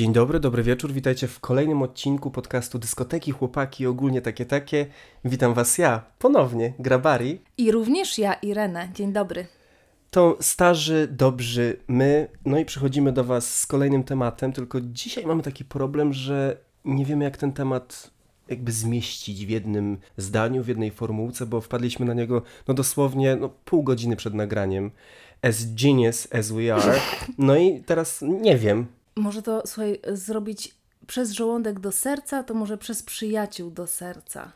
Dzień dobry, dobry wieczór, witajcie w kolejnym odcinku podcastu Dyskoteki, Chłopaki, ogólnie takie takie. Witam was ja, ponownie, Grabari. I również ja, Irenę. Dzień dobry. To starzy, dobrzy my, no i przychodzimy do was z kolejnym tematem, tylko dzisiaj mamy taki problem, że nie wiemy jak ten temat jakby zmieścić w jednym zdaniu, w jednej formułce, bo wpadliśmy na niego no dosłownie no, pół godziny przed nagraniem. As genius as we are. No i teraz nie wiem, Może to, słuchaj, zrobić przez żołądek do serca, to może przez przyjaciół do serca.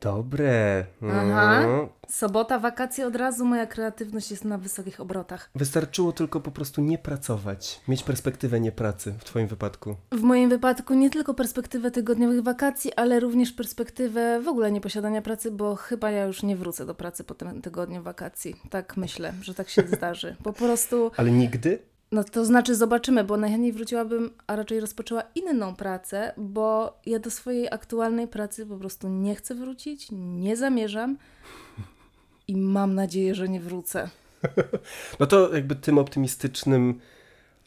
Dobre. Aha. Mm. Sobota, wakacje, od razu moja kreatywność jest na wysokich obrotach. Wystarczyło tylko po prostu nie pracować, mieć perspektywę niepracy w Twoim wypadku. W moim wypadku nie tylko perspektywę tygodniowych wakacji, ale również perspektywę w ogóle nieposiadania pracy, bo chyba ja już nie wrócę do pracy po tym tygodniu wakacji. Tak myślę, że tak się zdarzy. Po prostu Ale nigdy? No to znaczy zobaczymy, bo najchętniej wróciłabym, a raczej rozpoczęła inną pracę, bo ja do swojej aktualnej pracy po prostu nie chcę wrócić, nie zamierzam i mam nadzieję, że nie wrócę. No to jakby tym optymistycznym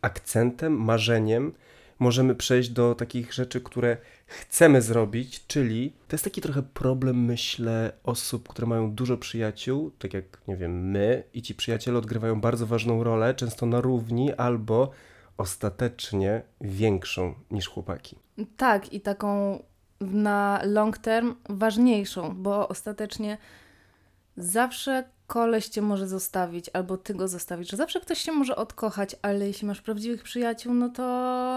akcentem, marzeniem możemy przejść do takich rzeczy, które chcemy zrobić, czyli to jest taki trochę problem, myślę, osób, które mają dużo przyjaciół, tak jak, nie wiem, my i ci przyjaciele odgrywają bardzo ważną rolę, często na równi albo ostatecznie większą niż chłopaki. Tak, i taką na long term ważniejszą, bo ostatecznie zawsze koleś cię może zostawić, albo ty go zostawić, że zawsze ktoś cię może odkochać, ale jeśli masz prawdziwych przyjaciół, no to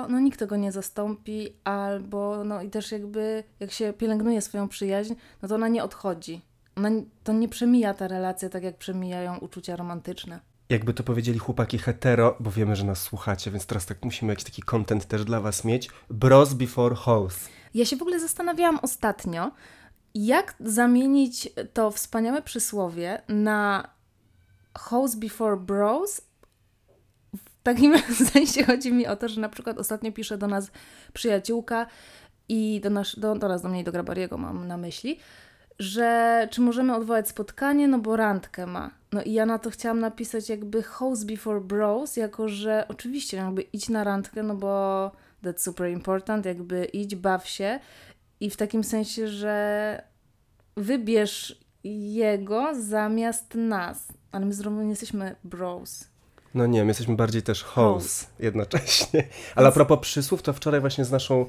no, nikt tego nie zastąpi, albo no i też jakby jak się pielęgnuje swoją przyjaźń, no to ona nie odchodzi. Ona, to nie przemija ta relacja tak, jak przemijają uczucia romantyczne. Jakby to powiedzieli chłopaki hetero, bo wiemy, że nas słuchacie, więc teraz tak musimy jakiś taki content też dla was mieć. Bros before hoes. Ja się w ogóle zastanawiałam ostatnio, jak zamienić to wspaniałe przysłowie na hoes before bros. W takim sensie chodzi mi o to, że na przykład ostatnio pisze do nas przyjaciółka i do, nas, do, do nas, do mnie i do Grabariego mam na myśli, że czy możemy odwołać spotkanie, no bo randkę ma. No i ja na to chciałam napisać jakby hoes before bros, jako że oczywiście jakby idź na randkę, no bo that's super important, jakby idź, baw się i w takim sensie, że wybierz jego zamiast nas, ale my znowu nie jesteśmy bros. No nie, my jesteśmy bardziej też hoes jednocześnie. Ale a propos przysłów, to wczoraj właśnie z naszą,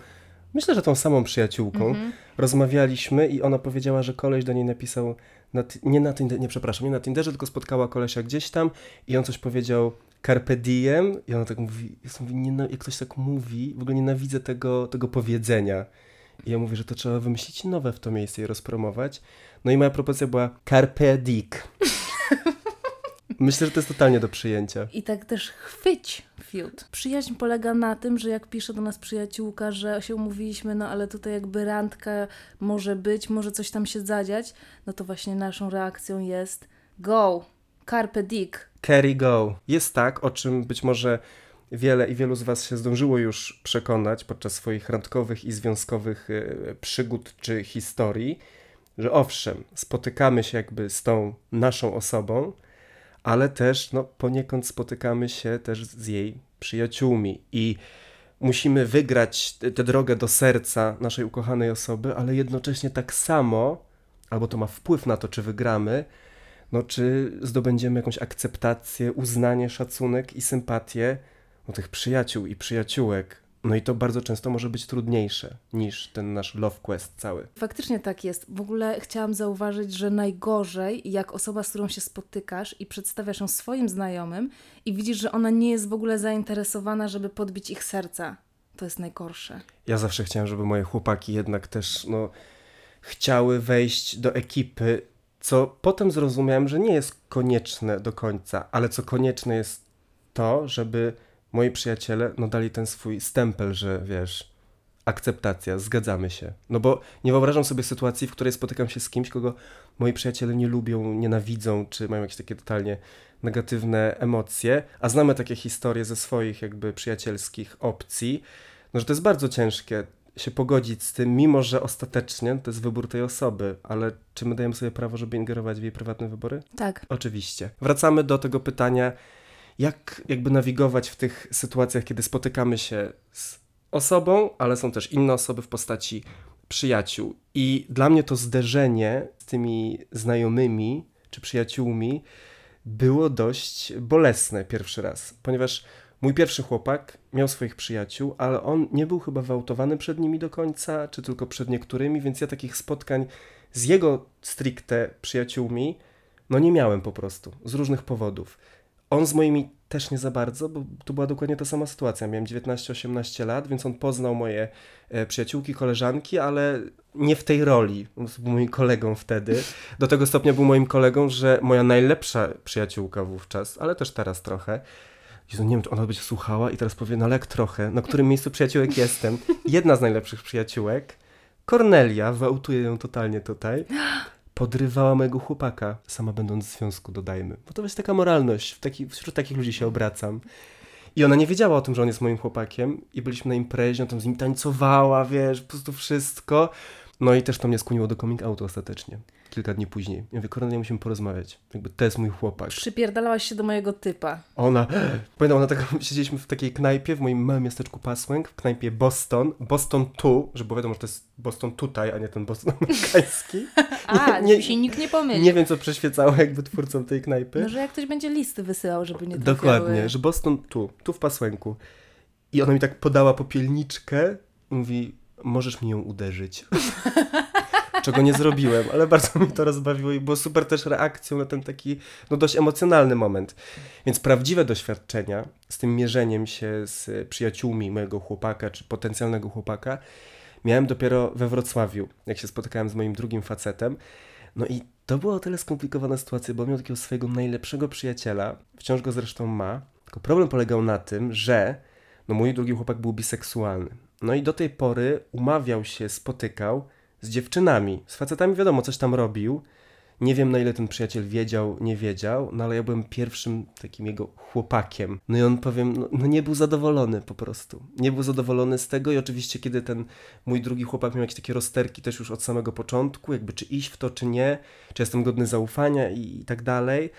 myślę, że tą samą przyjaciółką Mhm. rozmawialiśmy i ona powiedziała, że koleś do niej napisał, na, nie na Tinderze, nie przepraszam, nie na Tinderze, tylko spotkała kolesia gdzieś tam i on coś powiedział carpe diem i ona tak mówi, ja jak ktoś tak mówi, w ogóle nienawidzę tego, tego powiedzenia. I ja mówię, że to trzeba wymyślić nowe w to miejsce i rozpromować. No i moja propozycja była carpe dick. Myślę, że to jest totalnie do przyjęcia. I tak też chwyć fiut. Przyjaźń polega na tym, że jak pisze do nas przyjaciółka, że się umówiliśmy, no ale tutaj jakby randka może być, może coś tam się zadziać, no to właśnie naszą reakcją jest go, carpe dick. Carry go. Jest tak, o czym być może wiele i wielu z Was się zdążyło już przekonać podczas swoich randkowych i związkowych e, przygód czy historii, że owszem, spotykamy się jakby z tą naszą osobą, ale też no, poniekąd spotykamy się też z jej przyjaciółmi. I musimy wygrać tę drogę do serca naszej ukochanej osoby, ale jednocześnie tak samo, albo to ma wpływ na to, czy wygramy, no, czy zdobędziemy jakąś akceptację, uznanie, szacunek i sympatię u tych przyjaciół i przyjaciółek. No i to bardzo często może być trudniejsze niż ten nasz love quest cały. Faktycznie tak jest. W ogóle chciałam zauważyć, że najgorzej, jak osoba, z którą się spotykasz i przedstawiasz ją swoim znajomym i widzisz, że ona nie jest w ogóle zainteresowana, żeby podbić ich serca. To jest najgorsze. Ja zawsze chciałem, żeby moje chłopaki jednak też, no, chciały wejść do ekipy, co potem zrozumiałem, że nie jest konieczne do końca, ale co konieczne jest to, żeby moi przyjaciele, no, dali ten swój stempel, że wiesz, akceptacja, zgadzamy się. No bo nie wyobrażam sobie sytuacji, w której spotykam się z kimś, kogo moi przyjaciele nie lubią, nienawidzą, czy mają jakieś takie totalnie negatywne emocje, a znamy takie historie ze swoich jakby przyjacielskich opcji, no że to jest bardzo ciężkie się pogodzić z tym, mimo że ostatecznie to jest wybór tej osoby, ale czy my dajemy sobie prawo, żeby ingerować w jej prywatne wybory? Tak. Oczywiście. Wracamy do tego pytania, jak jakby nawigować w tych sytuacjach, kiedy spotykamy się z osobą, ale są też inne osoby w postaci przyjaciół. I dla mnie to zderzenie z tymi znajomymi czy przyjaciółmi było dość bolesne pierwszy raz, ponieważ mój pierwszy chłopak miał swoich przyjaciół, ale on nie był chyba wyautowany przed nimi do końca, czy tylko przed niektórymi, więc ja takich spotkań z jego stricte przyjaciółmi, no nie miałem po prostu, z różnych powodów. On z moimi też nie za bardzo, bo to była dokładnie ta sama sytuacja. Miałem 19-18 lat, więc on poznał moje e, przyjaciółki, koleżanki, ale nie w tej roli. On był moim kolegą wtedy. Do tego stopnia był moim kolegą, że moja najlepsza przyjaciółka wówczas, ale też teraz trochę, Jezu, nie wiem, czy ona będzie słuchała i teraz powie, no ale jak trochę, na którym miejscu przyjaciółek jestem. Jedna z najlepszych przyjaciółek, Kornelia, wyautuję ją totalnie tutaj, podrywała mojego chłopaka, sama będąc w związku, dodajmy. Bo to jest taka moralność, taki, wśród takich ludzi się obracam. I ona nie wiedziała o tym, że on jest moim chłopakiem i byliśmy na imprezie, on tam z nim tańcowała, wiesz, po prostu wszystko. No i też to mnie skłoniło do coming outu ostatecznie kilka dni później. Ja mówię, Kornelia, musimy porozmawiać. Jakby to jest mój chłopak. Przypierdalałaś się do mojego typa. Ona, pamiętam, ona tak, siedzieliśmy w takiej knajpie w moim małym miasteczku Pasłęk, w knajpie Boston, Boston tu, żeby było wiadomo, że to jest Boston tutaj, a nie ten Boston amerykański. a, nie, się nikt nie pomyli. Nie wiem, co przeświecało jakby twórcom tej knajpy. No, że jak ktoś będzie listy wysyłał, żeby nie trafiały. Dokładnie, że Boston tu, tu w Pasłęku. I ona mi tak podała popielniczkę mówi, możesz mi ją uderzyć. czego nie zrobiłem, ale bardzo mi to rozbawiło i było super też reakcją na ten taki no, dość emocjonalny moment. Więc prawdziwe doświadczenia z tym mierzeniem się z przyjaciółmi mojego chłopaka czy potencjalnego chłopaka miałem dopiero we Wrocławiu, jak się spotykałem z moim drugim facetem. No i to była o tyle skomplikowana sytuacja, bo miał takiego swojego najlepszego przyjaciela, wciąż go zresztą ma, tylko problem polegał na tym, że no mój drugi chłopak był biseksualny. No i do tej pory umawiał się, spotykał z dziewczynami. Z facetami wiadomo, coś tam robił. Nie wiem na ile ten przyjaciel wiedział, nie wiedział, no ale ja byłem pierwszym takim jego chłopakiem. No i on powiem, no, no, nie był zadowolony po prostu. Nie był zadowolony z tego i oczywiście kiedy ten mój drugi chłopak miał jakieś takie rozterki też już od samego początku, jakby czy iść w to, czy nie, czy jestem godny zaufania i, i tak dalej,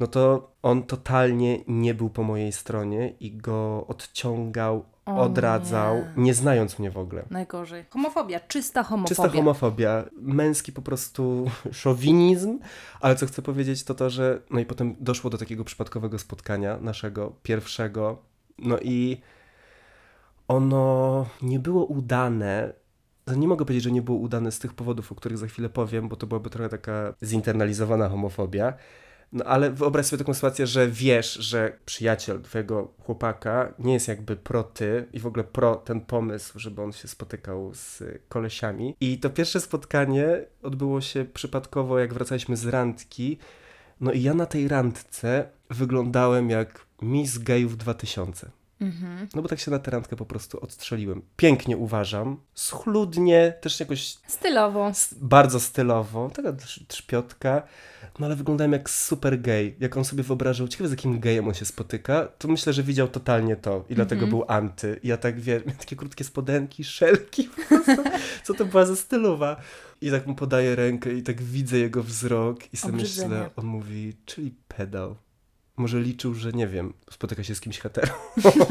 no to on totalnie nie był po mojej stronie i go odciągał, o odradzał, nie. nie. znając mnie w ogóle. Najgorzej. Homofobia, czysta homofobia. Czysta homofobia. Męski po prostu szowinizm, ale co chcę powiedzieć to to, że no i potem doszło do takiego przypadkowego spotkania naszego pierwszego, no i ono nie było udane, nie mogę powiedzieć, że nie było udane z tych powodów, o których za chwilę powiem, bo to byłaby trochę taka zinternalizowana homofobia, no ale wyobraź sobie taką sytuację, że wiesz, że przyjaciel twojego chłopaka nie jest jakby pro ty i w ogóle pro ten pomysł, żeby on się spotykał z kolesiami. I to pierwsze spotkanie odbyło się przypadkowo, jak wracaliśmy z randki. No i ja na tej randce wyglądałem jak Miss Gayów 2000. Mhm. No bo tak się na tę randkę po prostu odstrzeliłem. Pięknie uważam, schludnie, też jakoś... Stylowo. Bardzo stylowo, taka trzpiotka. No ale wyglądałem jak super gay. Jak on sobie wyobrażał, ciekawe z jakim gejem on się spotyka, to myślę, że widział totalnie to i dlatego -hmm. był anty. I ja tak wiem, takie krótkie spodenki, szelki, co to była za stylowa. I tak mu podaję rękę i tak widzę jego wzrok i sobie myślę, on mówi, czyli pedał. Może liczył, że nie wiem, spotyka się z kimś hetero.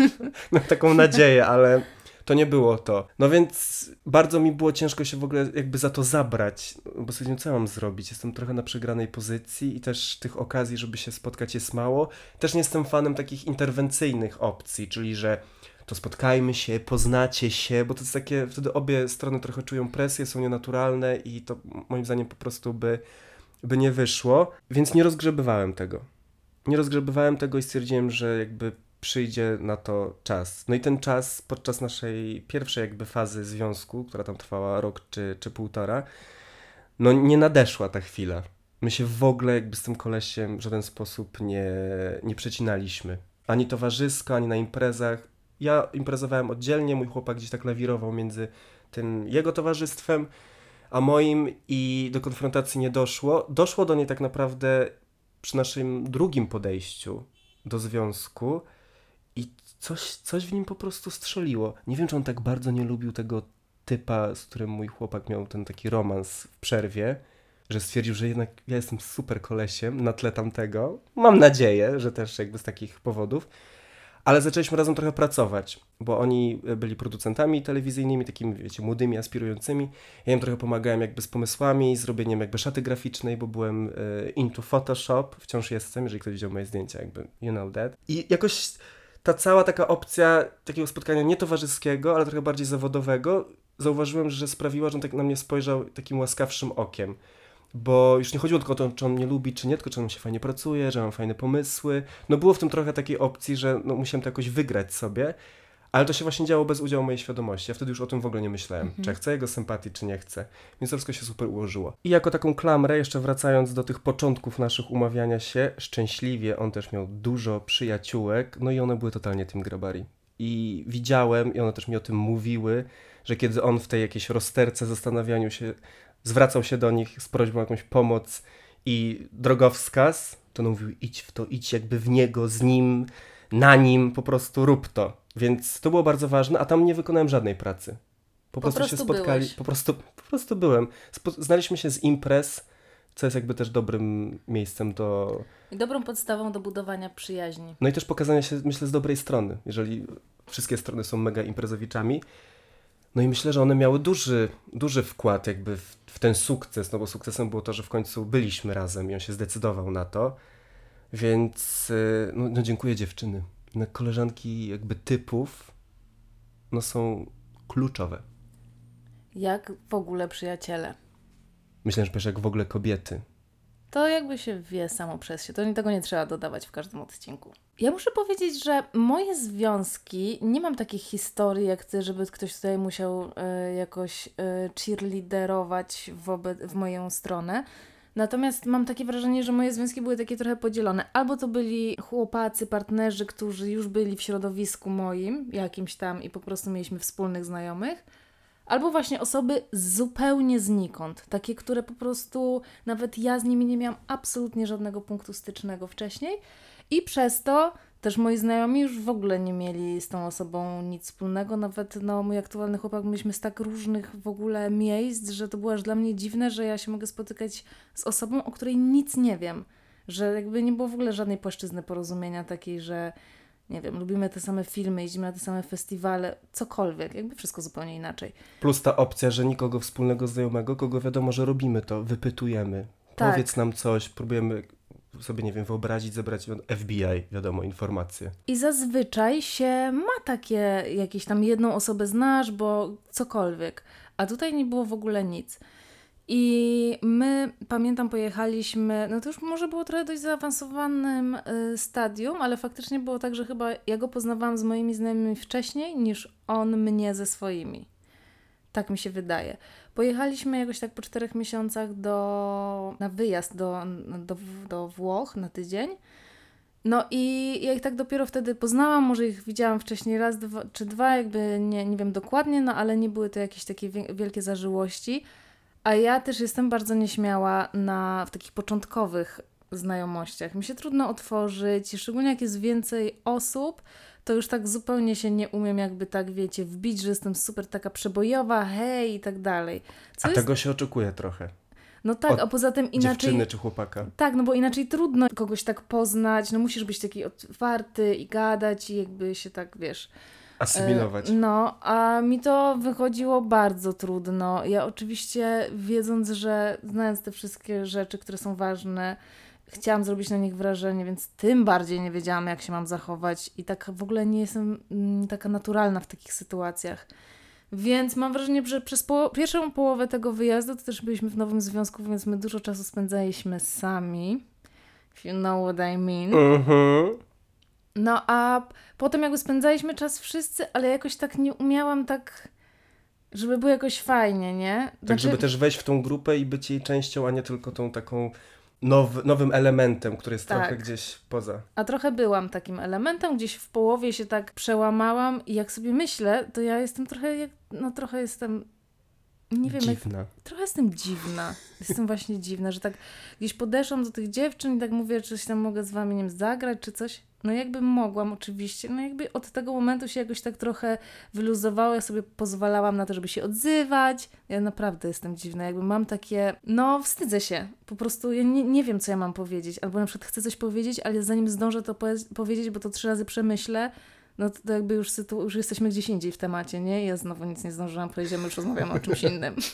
Mam taką nadzieję, ale to nie było to. No więc bardzo mi było ciężko się w ogóle jakby za to zabrać, bo sobie co mam zrobić? Jestem trochę na przegranej pozycji i też tych okazji, żeby się spotkać jest mało. Też nie jestem fanem takich interwencyjnych opcji, czyli że to spotkajmy się, poznacie się, bo to jest takie, wtedy obie strony trochę czują presję, są nienaturalne i to moim zdaniem po prostu by, by nie wyszło, więc nie rozgrzebywałem tego. Nie rozgrzebywałem tego i stwierdziłem, że jakby przyjdzie na to czas. No i ten czas podczas naszej pierwszej jakby fazy związku, która tam trwała rok czy, czy półtora, no nie nadeszła ta chwila. My się w ogóle jakby z tym kolesiem w żaden sposób nie, nie przecinaliśmy. Ani towarzysko, ani na imprezach. Ja imprezowałem oddzielnie, mój chłopak gdzieś tak lawirował między tym jego towarzystwem, a moim i do konfrontacji nie doszło. Doszło do niej tak naprawdę przy naszym drugim podejściu do związku, i coś, coś w nim po prostu strzeliło. Nie wiem, czy on tak bardzo nie lubił tego typa, z którym mój chłopak miał ten taki romans w przerwie, że stwierdził, że jednak ja jestem super kolesiem na tle tamtego. Mam nadzieję, że też jakby z takich powodów. Ale zaczęliśmy razem trochę pracować, bo oni byli producentami telewizyjnymi, takimi, wiecie, młodymi, aspirującymi. Ja im trochę pomagałem jakby z pomysłami, zrobieniem jakby szaty graficznej, bo byłem e, into Photoshop, wciąż jestem, jeżeli ktoś widział moje zdjęcia, jakby you know that. I jakoś ta cała taka opcja takiego spotkania nie towarzyskiego, ale trochę bardziej zawodowego, zauważyłem, że sprawiła, że on tak na mnie spojrzał takim łaskawszym okiem bo już nie chodziło tylko o to, czy on mnie lubi, czy nie, tylko czy on się fajnie pracuje, że mam fajne pomysły. No było w tym trochę takiej opcji, że no, musiałem to jakoś wygrać sobie, ale to się właśnie działo bez udziału mojej świadomości. Ja wtedy już o tym w ogóle nie myślałem, mhm. czy chcę jego sympatii, czy nie chcę. Więc to wszystko się super ułożyło. I jako taką klamrę, jeszcze wracając do tych początków naszych umawiania się, szczęśliwie on też miał dużo przyjaciółek, no i one były totalnie tym grabari. I widziałem, i one też mi o tym mówiły, że kiedy on w tej jakiejś rozterce, zastanawianiu się, zwracał się do nich z prośbą o jakąś pomoc i drogowskaz, to on mówił idź w to, idź jakby w niego, z nim, na nim, po prostu rób to. Więc to było bardzo ważne, a tam nie wykonałem żadnej pracy. Po, po prostu, prostu, się spotkali, byłeś. po prostu, po prostu byłem. Spo znaliśmy się z imprez, co jest jakby też dobrym miejscem do... I dobrą podstawą do budowania przyjaźni. No i też pokazania się, myślę, z dobrej strony. Jeżeli wszystkie strony są mega imprezowiczami, no i myślę, że one miały duży, duży wkład jakby w, w, ten sukces, no bo sukcesem było to, że w końcu byliśmy razem i on się zdecydował na to. Więc y, no, no dziękuję dziewczyny. No, koleżanki jakby typów no są kluczowe. Jak w ogóle przyjaciele? Myślę, że jak w ogóle kobiety. To jakby się wie samo przez się. To tego nie trzeba dodawać w każdym odcinku. Ja muszę powiedzieć, że moje związki, nie mam takich historii jak ty, żeby ktoś tutaj musiał y, jakoś y, cheerleaderować w moją stronę. Natomiast mam takie wrażenie, że moje związki były takie trochę podzielone. Albo to byli chłopacy, partnerzy, którzy już byli w środowisku moim, jakimś tam i po prostu mieliśmy wspólnych znajomych Albo właśnie osoby zupełnie znikąd, takie, które po prostu nawet ja z nimi nie miałam absolutnie żadnego punktu stycznego wcześniej i przez to też moi znajomi już w ogóle nie mieli z tą osobą nic wspólnego. Nawet no, mój aktualny chłopak, myśmy z tak różnych w ogóle miejsc, że to było aż dla mnie dziwne, że ja się mogę spotykać z osobą, o której nic nie wiem. Że jakby nie było w ogóle żadnej płaszczyzny porozumienia takiej, że nie wiem, lubimy te same filmy, jeździmy na te same festiwale, cokolwiek, jakby wszystko zupełnie inaczej. Plus ta opcja, że nikogo wspólnego znajomego, kogo wiadomo, że robimy to, wypytujemy. Tak. Powiedz nam coś, próbujemy sobie, nie wiem, wyobrazić, zebrać FBI, wiadomo, informacje. I zazwyczaj się ma takie, jakieś tam jedną osobę znasz, bo cokolwiek. A tutaj nie było w ogóle nic. I my, pamiętam, pojechaliśmy, no to już może było trochę dość zaawansowanym y, stadium, ale faktycznie było tak, że chyba ja go poznawałam z moimi znajomymi wcześniej niż on mnie ze swoimi. Tak mi się wydaje. Pojechaliśmy jakoś tak po czterech miesiącach do, na wyjazd do, do, do Włoch na tydzień. No i ja ich tak dopiero wtedy poznałam, może ich widziałam wcześniej raz dwa, czy dwa, jakby nie, nie wiem dokładnie, no ale nie były to jakieś takie wielkie zażyłości. A ja też jestem bardzo nieśmiała na, w takich początkowych znajomościach. Mi się trudno otworzyć, szczególnie jak jest więcej osób, to już tak zupełnie się nie umiem jakby tak, wiecie, wbić, że jestem super taka przebojowa, hej i tak dalej. Co a jest... tego się oczekuje trochę. No tak, Od a poza tym inaczej... Dziewczyny czy chłopaka. Tak, no bo inaczej trudno kogoś tak poznać, no musisz być taki otwarty i gadać i jakby się tak, wiesz asymilować. E, no, a mi to wychodziło bardzo trudno. Ja oczywiście, wiedząc, że znając te wszystkie rzeczy, które są ważne, chciałam zrobić na nich wrażenie, więc tym bardziej nie wiedziałam, jak się mam zachować i tak w ogóle nie jestem mm, taka naturalna w takich sytuacjach. Więc mam wrażenie, że przez po pierwszą połowę tego wyjazdu to też byliśmy w nowym związku, więc my dużo czasu spędzaliśmy sami. If you know what I mean. Mhm. No a potem jakby spędzaliśmy czas wszyscy, ale jakoś tak nie umiałam tak, żeby było jakoś fajnie, nie? Znaczy... Tak, żeby też wejść w tą grupę i być jej częścią, a nie tylko tą taką now, nowym elementem, który jest tak. trochę gdzieś poza. A trochę byłam takim elementem, gdzieś w połowie się tak przełamałam i jak sobie myślę, to ja jestem trochę, no trochę jestem nie wiem, dziwna. Jak, trochę jestem dziwna. Jestem właśnie dziwna, że tak gdzieś podeszłam do tych dziewczyn i tak mówię, czy się tam mogę z wami wiem, zagrać, czy coś. No jakby mogłam oczywiście, no jakby od tego momentu się jakoś tak trochę wyluzowała, ja sobie pozwalałam na to, żeby się odzywać. Ja naprawdę jestem dziwna, jakby mam takie, no wstydzę się, po prostu ja nie, nie wiem, co ja mam powiedzieć, albo na przykład chcę coś powiedzieć, ale zanim zdążę to powiedzieć, bo to trzy razy przemyślę, no to jakby już, sytu- już jesteśmy gdzieś indziej w temacie, nie? Ja znowu nic nie zdążyłam powiedzieć, już rozmawiamy o czymś innym.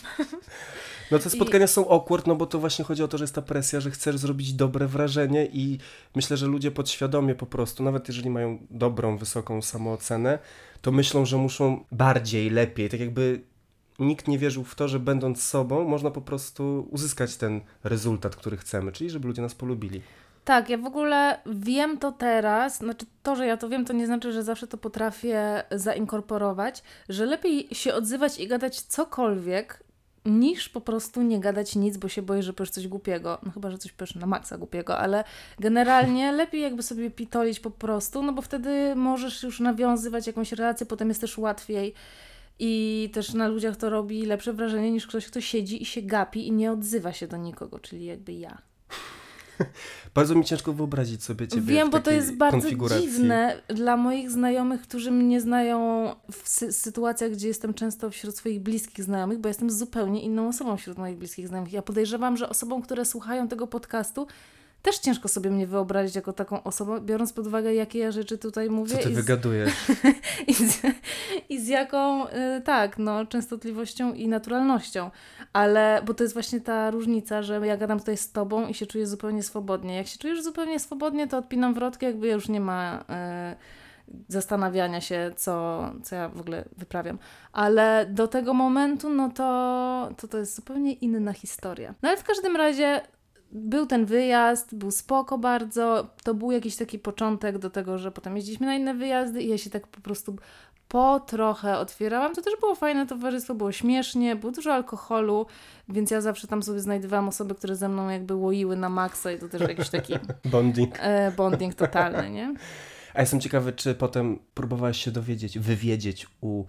No te spotkania I... są awkward, no bo to właśnie chodzi o to, że jest ta presja, że chcesz zrobić dobre wrażenie i myślę, że ludzie podświadomie po prostu, nawet jeżeli mają dobrą, wysoką samoocenę, to myślą, że muszą bardziej, lepiej, tak jakby nikt nie wierzył w to, że będąc sobą można po prostu uzyskać ten rezultat, który chcemy, czyli żeby ludzie nas polubili. Tak, ja w ogóle wiem to teraz, znaczy to, że ja to wiem, to nie znaczy, że zawsze to potrafię zainkorporować, że lepiej się odzywać i gadać cokolwiek, niż po prostu nie gadać nic, bo się boję, że powiesz coś głupiego. No chyba, że coś powiesz na maksa głupiego, ale generalnie lepiej jakby sobie pitolić po prostu, no bo wtedy możesz już nawiązywać jakąś relację, potem jest też łatwiej. I też na ludziach to robi lepsze wrażenie niż ktoś, kto siedzi i się gapi i nie odzywa się do nikogo, czyli jakby ja. bardzo mi ciężko wyobrazić sobie ciebie Wiem, bo to jest bardzo dziwne dla moich znajomych, którzy mnie znają w sy sytuacjach, gdzie jestem często wśród swoich bliskich znajomych, bo jestem zupełnie inną osobą wśród moich bliskich znajomych. Ja podejrzewam, że osobom, które słuchają tego podcastu, też ciężko sobie mnie wyobrazić jako taką osobą, biorąc pod uwagę, jakie ja rzeczy tutaj mówię. Co ty i z, wygadujesz? I z, I z jaką, y, tak, no, częstotliwością i naturalnością. Ale, bo to jest właśnie ta różnica, że ja gadam tutaj z tobą i się czuję zupełnie swobodnie. Jak się czujesz zupełnie swobodnie, to odpinam wrotkę, jakby już nie ma... Y, zastanawiania się, co, co ja w ogóle wyprawiam. Ale do tego momentu, no to, to to jest zupełnie inna historia. No ale w każdym razie był ten wyjazd, był spoko bardzo. To był jakiś taki początek do tego, że potem jeździliśmy na inne wyjazdy i ja się tak po prostu po trochę otwierałam. To też było fajne towarzystwo, było śmiesznie, było dużo alkoholu, więc ja zawsze tam sobie znajdowałam osoby, które ze mną jakby łoiły na maksa i to też jakiś taki... bonding. E, bonding totalny, nie? A jestem ciekawy, czy potem próbowałaś się dowiedzieć, wywiedzieć u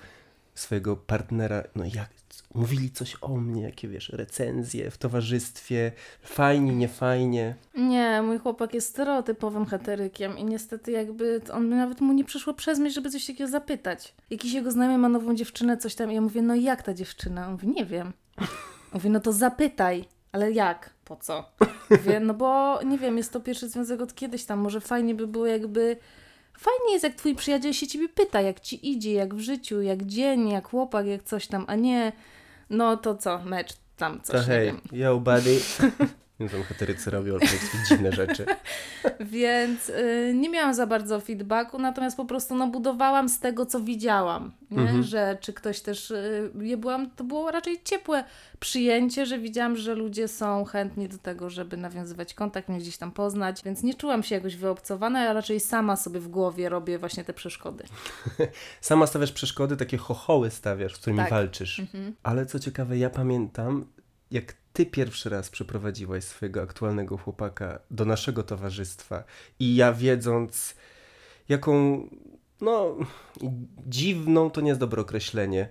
swojego partnera, no jak, mówili coś o mnie, jakie wiesz, recenzje w towarzystwie, fajnie, niefajnie. Nie, mój chłopak jest stereotypowym heterykiem i niestety jakby on nawet mu nie przyszło przez myśl, żeby coś takiego zapytać. Jakiś jego znajomy ma nową dziewczynę, coś tam i ja mówię, no jak ta dziewczyna? On mówi, nie wiem. Mówię, no to zapytaj. Ale jak? Po co? Mówię, no bo nie wiem, jest to pierwszy związek od kiedyś tam, może fajnie by było jakby Fajnie jest, jak twój przyjaciel się ciebie pyta, jak ci idzie, jak w życiu, jak dzień, jak chłopak, jak coś tam, a nie, no to co, mecz tam coś. To hej, yo buddy. Nie tam heterycy robią dziwne rzeczy. Więc y, nie miałam za bardzo feedbacku, natomiast po prostu no, budowałam z tego, co widziałam. Mhm. Że czy ktoś też. Y, je byłam, to było raczej ciepłe przyjęcie, że widziałam, że ludzie są chętni do tego, żeby nawiązywać kontakt, mnie gdzieś tam poznać, więc nie czułam się jakoś wyobcowana, ja raczej sama sobie w głowie robię właśnie te przeszkody. sama stawiasz przeszkody, takie chochoły stawiasz, z którymi tak. walczysz. Mhm. Ale co ciekawe, ja pamiętam, jak ty pierwszy raz przyprowadziłaś swojego aktualnego chłopaka do naszego towarzystwa i ja wiedząc, jaką, no, dziwną to nie jest dobre określenie,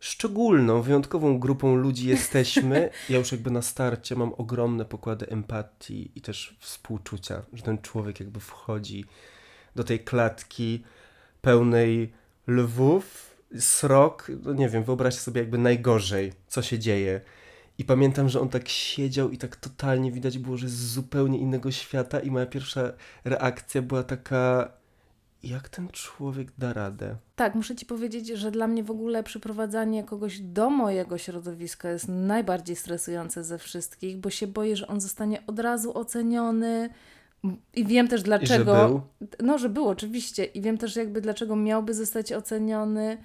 szczególną, wyjątkową grupą ludzi jesteśmy, ja już jakby na starcie mam ogromne pokłady empatii i też współczucia, że ten człowiek jakby wchodzi do tej klatki pełnej lwów, srok, no nie wiem, wyobraźcie sobie jakby najgorzej, co się dzieje i pamiętam, że on tak siedział i tak totalnie widać było, że z zupełnie innego świata i moja pierwsza reakcja była taka jak ten człowiek da radę? Tak, muszę ci powiedzieć, że dla mnie w ogóle przyprowadzanie kogoś do mojego środowiska jest najbardziej stresujące ze wszystkich, bo się boję, że on zostanie od razu oceniony. I wiem też dlaczego. I że był? No, że był oczywiście. I wiem też jakby dlaczego miałby zostać oceniony.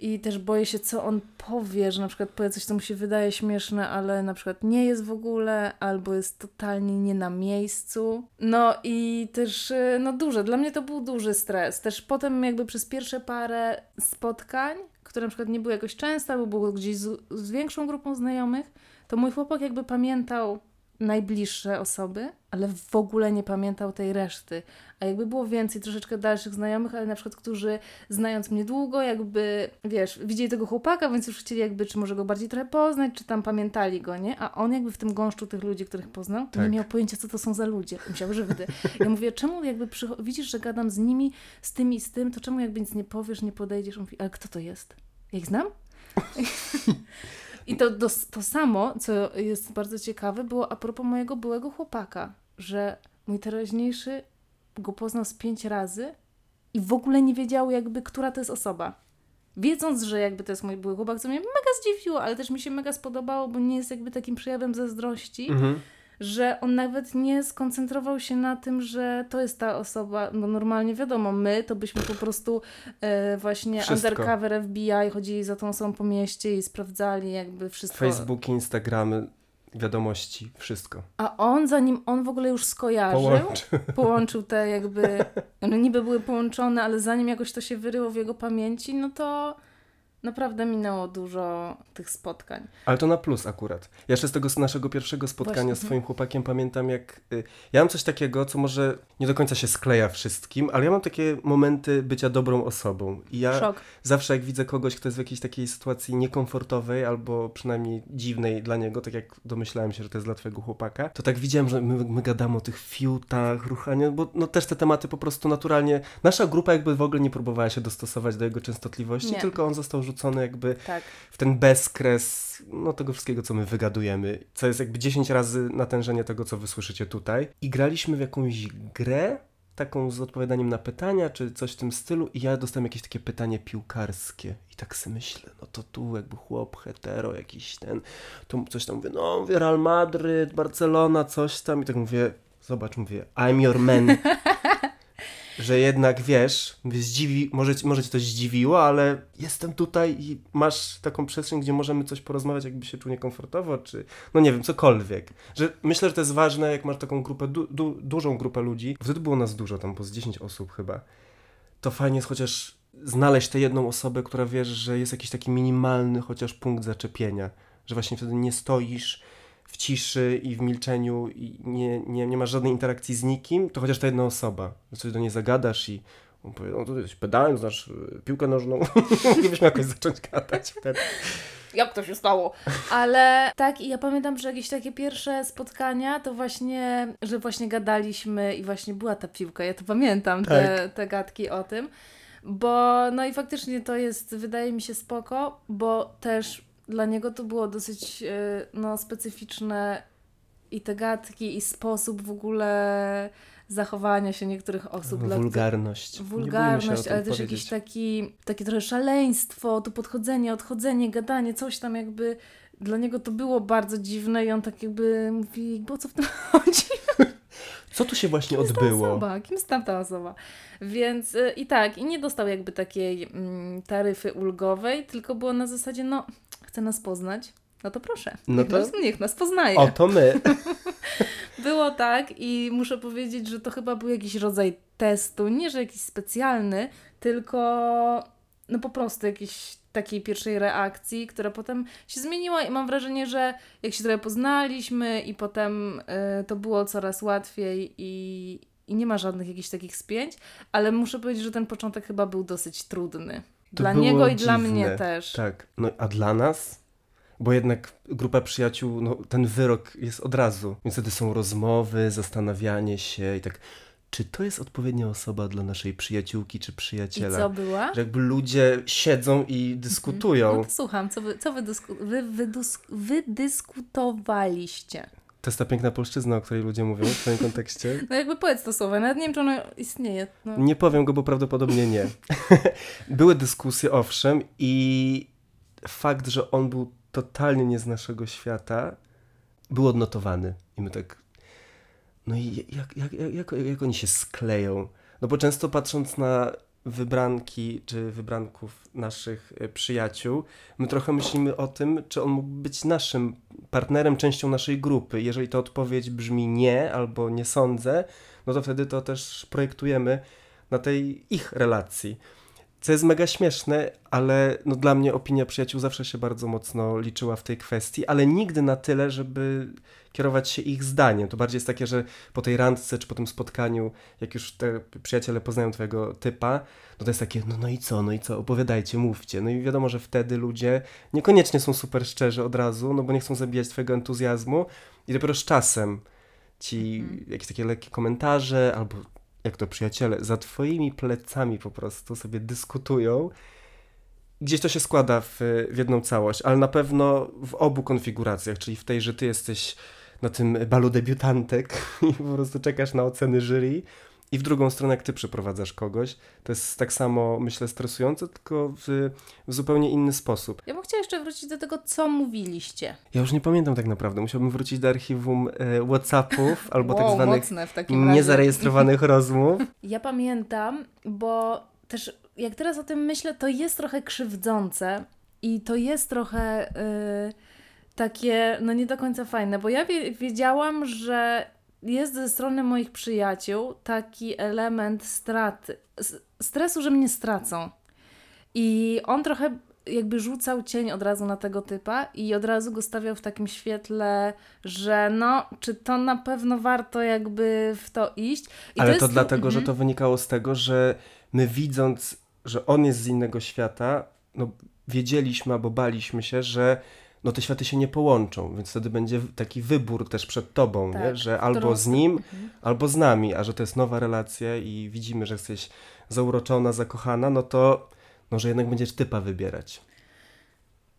I też boję się, co on powie, że na przykład powie coś, co mu się wydaje śmieszne, ale na przykład nie jest w ogóle, albo jest totalnie nie na miejscu. No i też, y, no duże, dla mnie to był duży stres. Też potem jakby przez pierwsze parę spotkań, które na przykład nie były jakoś częste, albo było gdzieś z, z większą grupą znajomych, to mój chłopak jakby pamiętał najbliższe osoby, ale w ogóle nie pamiętał tej reszty. A jakby było więcej troszeczkę dalszych znajomych, ale na przykład, którzy znając mnie długo, jakby, wiesz, widzieli tego chłopaka, więc już chcieli jakby, czy może go bardziej trochę poznać, czy tam pamiętali go, nie? A on jakby w tym gąszczu tych ludzi, których poznał, tak. nie miał pojęcia, co to są za ludzie. Myślał, że wydy. Ja mówię, czemu jakby widzisz, że gadam z nimi, z tym i z tym, to czemu jakby nic nie powiesz, nie podejdziesz? On mówi, ale kto to jest? Ja ich znam? I to, to, to samo, co jest bardzo ciekawe, było a propos mojego byłego chłopaka, że mój teraźniejszy go poznał z pięć razy i w ogóle nie wiedziały jakby, która to jest osoba. Wiedząc, że jakby to jest mój były chłopak, co mnie mega zdziwiło, ale też mi się mega spodobało, bo nie jest jakby takim przejawem zazdrości, Mhm. Że on nawet nie skoncentrował się na tym, że to jest ta osoba, bo normalnie wiadomo, my to byśmy po prostu e, właśnie Wszystko. undercover FBI chodzili za tą osobą po mieście i sprawdzali jakby wszystko. Facebooki, Instagramy, wiadomości, wszystko. A on zanim on w ogóle już skojarzył, Połączy. połączył te jakby, one niby były połączone, ale zanim jakoś to się wyryło w jego pamięci, no to naprawdę minęło dużo tych spotkań. Ale to na plus akurat. Ja jeszcze z tego z naszego pierwszego spotkania Właśnie, z twoim chłopakiem pamiętam, jak y, ja mam coś takiego, co może nie do końca się skleja wszystkim, ale ja mam takie momenty bycia dobrą osobą. I ja Szok. zawsze jak widzę kogoś, kto jest w jakiejś takiej sytuacji niekomfortowej albo przynajmniej dziwnej dla niego, tak jak domyślałem się, że to jest dla twojego chłopaka, to tak widziałem, że my, my gadamy o tych fiutach, ruchaniu, bo no też te tematy po prostu naturalnie, nasza grupa jakby w ogóle nie próbowała się dostosować do jego częstotliwości, Nie. tylko on został rzucony jakby Tak. w ten bezkres no, tego wszystkiego, co my wygadujemy, co jest jakby 10 razy natężenie tego, co wy słyszycie tutaj. I graliśmy w jakąś grę, taką z odpowiadaniem na pytania, czy coś w tym stylu i ja dostałem jakieś takie pytanie piłkarskie i tak sobie myślę, no to tu jakby chłop hetero jakiś ten, tu coś tam mówię, no mówię Real Madryt, Barcelona, coś tam i tak mówię, zobacz, mówię, I'm your man. że jednak wiesz, zdziwi, może, może cię to zdziwiło, ale jestem tutaj i masz taką przestrzeń, gdzie możemy coś porozmawiać, jakby się czuł niekomfortowo, czy no nie wiem, cokolwiek. Że myślę, że to jest ważne, jak masz taką grupę, du, du, dużą grupę ludzi, wtedy było nas dużo, tam po z 10 osób chyba, to fajnie jest chociaż znaleźć tę jedną osobę, która wiesz, że jest jakiś taki minimalny chociaż punkt zaczepienia, że właśnie wtedy nie stoisz w ciszy i w milczeniu i nie, nie, nie masz żadnej interakcji z nikim, to chociaż ta jedna osoba, coś do niej zagadasz i on powie, no tu jesteś pedałem, znasz y, piłkę nożną, moglibyśmy jakoś zacząć gadać wtedy. Jak to się stało? Ale tak, i ja pamiętam, że jakieś takie pierwsze spotkania, to właśnie, że właśnie gadaliśmy i właśnie była ta piłka. Ja to pamiętam, te, te gadki o tym. Bo no i faktycznie to jest, wydaje mi się, spoko, bo też dla niego to było dosyć e, no, specyficzne i te gadki, i sposób w ogóle zachowania się niektórych osób. Wulgarność. Wulgarność, ale też powiedzieć. jakiś taki, takie trochę szaleństwo, to podchodzenie, odchodzenie, gadanie, coś tam jakby dla niego to było bardzo dziwne i on tak jakby mówi, bo co w tym chodzi? Co tu się właśnie Kim jest ta odbyło? osoba? Kim jest tamta osoba? Więc y, i tak, i nie dostał jakby takiej mm, taryfy ulgowej, tylko było na zasadzie, no, chce nas poznać, no to proszę, No niech, to- nas, niech nas poznaje. O, to my. Było tak i muszę powiedzieć, że to chyba był jakiś rodzaj testu, nie że jakiś specjalny, tylko no po prostu jakiejś takiej pierwszej reakcji, która potem się zmieniła i mam wrażenie, że jak się trochę poznaliśmy i potem y, to było coraz łatwiej i, i nie ma żadnych jakichś takich spięć, ale muszę powiedzieć, że ten początek chyba był dosyć trudny. To Dla niego i dla dziwne. mnie też. Tak, no a dla nas? Bo jednak grupa przyjaciół, no ten wyrok jest od razu. Więc wtedy są rozmowy, zastanawianie się i tak, czy to jest odpowiednia osoba dla naszej przyjaciółki czy I przyjaciela? co była? Że jakby ludzie siedzą i dyskutują. No to słucham, co wy, co wy, dysku, wy wydus, wydyskutowaliście? To jest ta piękna polszczyzna, o której ludzie mówią w twoim kontekście. No jakby powiedz to słowo, nawet nie wiem, czy ono istnieje. No. Nie powiem go, bo prawdopodobnie nie. Były dyskusje, owszem, i fakt, że on był totalnie nie z naszego świata, był odnotowany. I my tak. No i jak, jak, jak, jak, jak oni się skleją? No bo często patrząc na wybranki czy wybranków naszych e, przyjaciół, my trochę myślimy o tym, czy on mógł być naszym partnerem, częścią naszej grupy. Jeżeli ta odpowiedź brzmi nie albo nie sądzę, no to wtedy to też projektujemy na tej ich relacji. Co jest mega śmieszne, ale no dla mnie opinia przyjaciół zawsze się bardzo mocno liczyła w tej kwestii, ale nigdy na tyle, żeby kierować się ich zdaniem. To bardziej jest takie, że po tej randce czy po tym spotkaniu, jak już te przyjaciele poznają twojego typa, no to jest takie, no, no i co, no i co, opowiadajcie, mówcie. No i wiadomo, że wtedy ludzie niekoniecznie są super szczerzy od razu, no bo nie chcą zabijać twojego entuzjazmu i dopiero z czasem ci jakieś takie lekkie komentarze albo jak to przyjaciele, za twoimi plecami po prostu sobie dyskutują. Gdzieś to się składa w, w jedną całość, ale na pewno w obu konfiguracjach, czyli w tej, że ty jesteś na tym balu debiutantek i po prostu czekasz na oceny jury i w drugą stronę, jak ty przyprowadzasz kogoś. To jest tak samo, myślę, stresujące, tylko w, w zupełnie inny sposób. Ja bym chciała jeszcze wrócić do tego, co mówiliście. Ja już nie pamiętam tak naprawdę. Musiałbym wrócić do archiwum e, WhatsAppów albo wow, tak zwanych niezarejestrowanych rozmów. Ja pamiętam, bo też jak teraz o tym myślę, to jest trochę krzywdzące i to jest trochę y, takie, no nie do końca fajne, bo ja wie, wiedziałam, że jest ze strony moich przyjaciół taki element straty, stresu, że mnie stracą. I on trochę jakby rzucał cień od razu na tego typa i od razu go stawiał w takim świetle, że no, czy to na pewno warto jakby w to iść. I Ale to, jest- dlatego, że Mhm. to wynikało z tego, że my widząc, że on jest z innego świata, no wiedzieliśmy albo baliśmy się, że no te światy się nie połączą, więc wtedy będzie taki wybór też przed tobą, Tak, nie? że którą albo z nim, Mhm. albo z nami, a że to jest nowa relacja i widzimy, że jesteś zauroczona, zakochana, no to no, że jednak będziesz typa wybierać.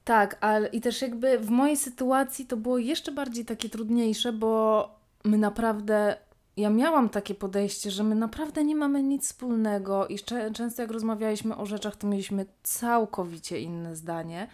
Tak, ale i też jakby w mojej sytuacji to było jeszcze bardziej takie trudniejsze, bo my naprawdę, ja miałam takie podejście, że my naprawdę nie mamy nic wspólnego i często jak rozmawialiśmy o rzeczach, to mieliśmy całkowicie inne zdanie.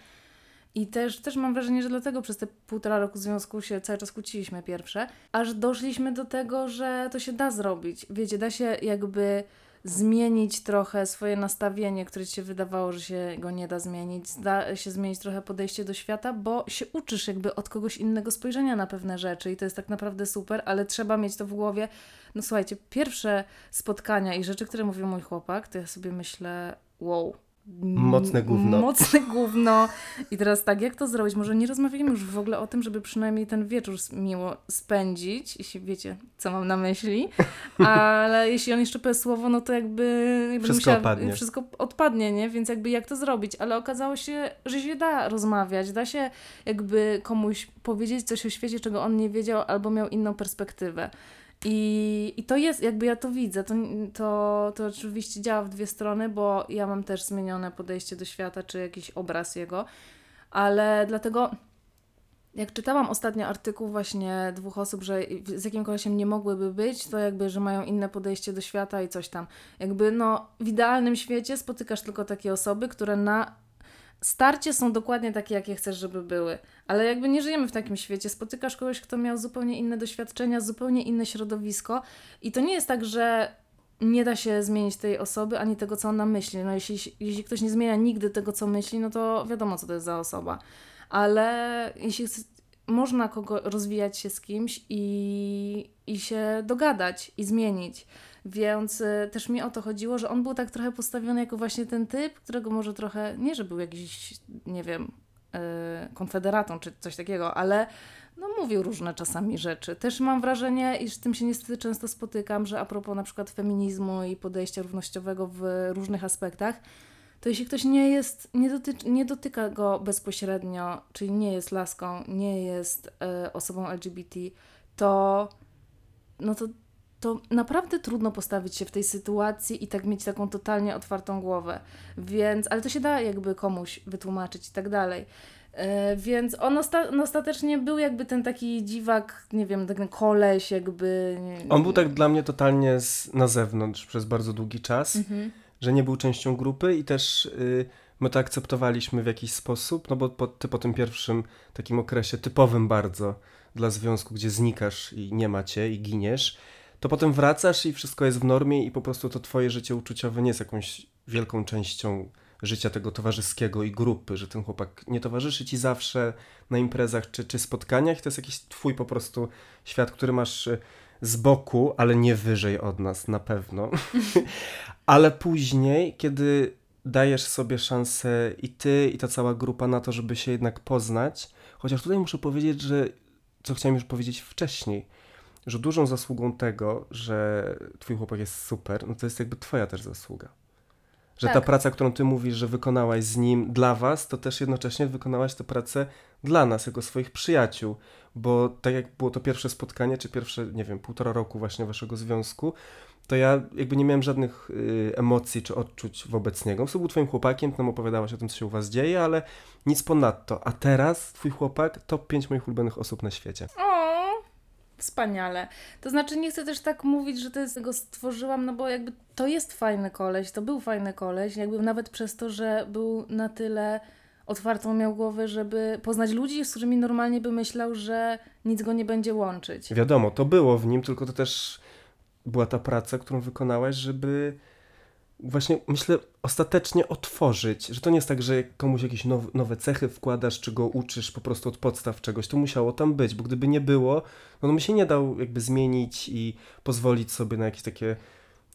I też, też mam wrażenie, że dlatego przez te półtora roku związku się cały czas kłóciliśmy pierwsze, aż doszliśmy do tego, że to się da zrobić. Wiecie, da się jakby zmienić trochę swoje nastawienie, które ci się wydawało, że się go nie da zmienić, da się zmienić trochę podejście do świata, bo się uczysz jakby od kogoś innego spojrzenia na pewne rzeczy i to jest tak naprawdę super, ale trzeba mieć to w głowie. No słuchajcie, pierwsze spotkania i rzeczy, które mówił mój chłopak, to ja sobie myślę, wow. Mocne gówno. Mocne gówno. I teraz tak, jak to zrobić? Może nie rozmawiamy już w ogóle o tym, żeby przynajmniej ten wieczór miło spędzić, jeśli wiecie, co mam na myśli. Ale jeśli on jeszcze powie słowo, no to jakby... jakby Wszystko opadnie. Wszystko odpadnie, nie? Więc jakby jak to zrobić? Ale okazało się, że się da rozmawiać, da się jakby komuś powiedzieć coś o świecie, czego on nie wiedział albo miał inną perspektywę. I, I to jest, jakby ja to widzę, to, to, to oczywiście działa w dwie strony, bo ja mam też zmienione podejście do świata, czy jakiś obraz jego, ale dlatego jak czytałam ostatnio artykuł właśnie dwóch osób, że z jakim kolesiem nie mogłyby być, to jakby, że mają inne podejście do świata i coś tam. Jakby no w idealnym świecie spotykasz tylko takie osoby, które na starcie są dokładnie takie, jakie chcesz, żeby były. Ale jakby nie żyjemy w takim świecie. Spotykasz kogoś, kto miał zupełnie inne doświadczenia, zupełnie inne środowisko i to nie jest tak, że nie da się zmienić tej osoby, ani tego, co ona myśli. No jeśli, jeśli ktoś nie zmienia nigdy tego, co myśli, no to wiadomo, co to jest za osoba. Ale jeśli można kogo rozwijać się z kimś i, i się dogadać i zmienić. Więc y, też mi o to chodziło, że on był tak trochę postawiony jako właśnie ten typ, którego może trochę, nie że był jakiś, nie wiem, y, konfederatą czy coś takiego, ale no mówił różne czasami rzeczy. Też mam wrażenie, iż z tym się niestety często spotykam, że a propos na przykład feminizmu i podejścia równościowego w różnych aspektach, to jeśli ktoś nie jest, nie, dotyczy, nie dotyka go bezpośrednio, czyli nie jest laską, nie jest e, osobą LGBT, to no to, to naprawdę trudno postawić się w tej sytuacji i tak mieć taką totalnie otwartą głowę. Więc, ale to się da jakby komuś wytłumaczyć i tak dalej. E, Więc on osta- ostatecznie był jakby ten taki dziwak, nie wiem, ten koleś jakby. On był tak dla mnie totalnie z, na zewnątrz przez bardzo długi czas, Mhm. że nie był częścią grupy i też y, my to akceptowaliśmy w jakiś sposób, no bo po, ty po tym pierwszym takim okresie typowym bardzo dla związku, gdzie znikasz i nie ma cię i giniesz, to potem wracasz i wszystko jest w normie i po prostu to twoje życie uczuciowe nie jest jakąś wielką częścią życia tego towarzyskiego i grupy, że ten chłopak nie towarzyszy ci zawsze na imprezach czy, czy spotkaniach, to jest jakiś twój po prostu świat, który masz y, z boku, ale nie wyżej od nas na pewno. ale później, kiedy dajesz sobie szansę i ty, i ta cała grupa na to, żeby się jednak poznać, chociaż tutaj muszę powiedzieć, że co chciałem już powiedzieć wcześniej, że dużą zasługą tego, że twój chłopak jest super, no to jest jakby twoja też zasługa. Że ta Tak. praca, którą ty mówisz, że wykonałaś z nim dla was, to też jednocześnie wykonałaś tę pracę dla nas, jako swoich przyjaciół. Bo tak jak było to pierwsze spotkanie, czy pierwsze, nie wiem, półtora roku właśnie waszego związku, to ja jakby nie miałem żadnych y, emocji czy odczuć wobec niego. On był twoim chłopakiem, tam opowiadałaś o tym, co się u was dzieje, ale nic ponadto. A teraz twój chłopak, top 5 moich ulubionych osób na świecie. O, Wspaniale. To znaczy nie chcę też tak mówić, że to jest go stworzyłam, no bo jakby to jest fajny koleś, to był fajny koleś, jakby nawet przez to, że był na tyle otwartą miał głowę, żeby poznać ludzi, z którymi normalnie by myślał, że nic go nie będzie łączyć. Wiadomo, to było w nim, tylko to też była ta praca, którą wykonałaś, żeby właśnie, myślę, ostatecznie otworzyć, że to nie jest tak, że komuś jakieś now, nowe cechy wkładasz, czy go uczysz po prostu od podstaw czegoś, to musiało tam być, bo gdyby nie było, no, no by się nie dał jakby zmienić i pozwolić sobie na jakieś takie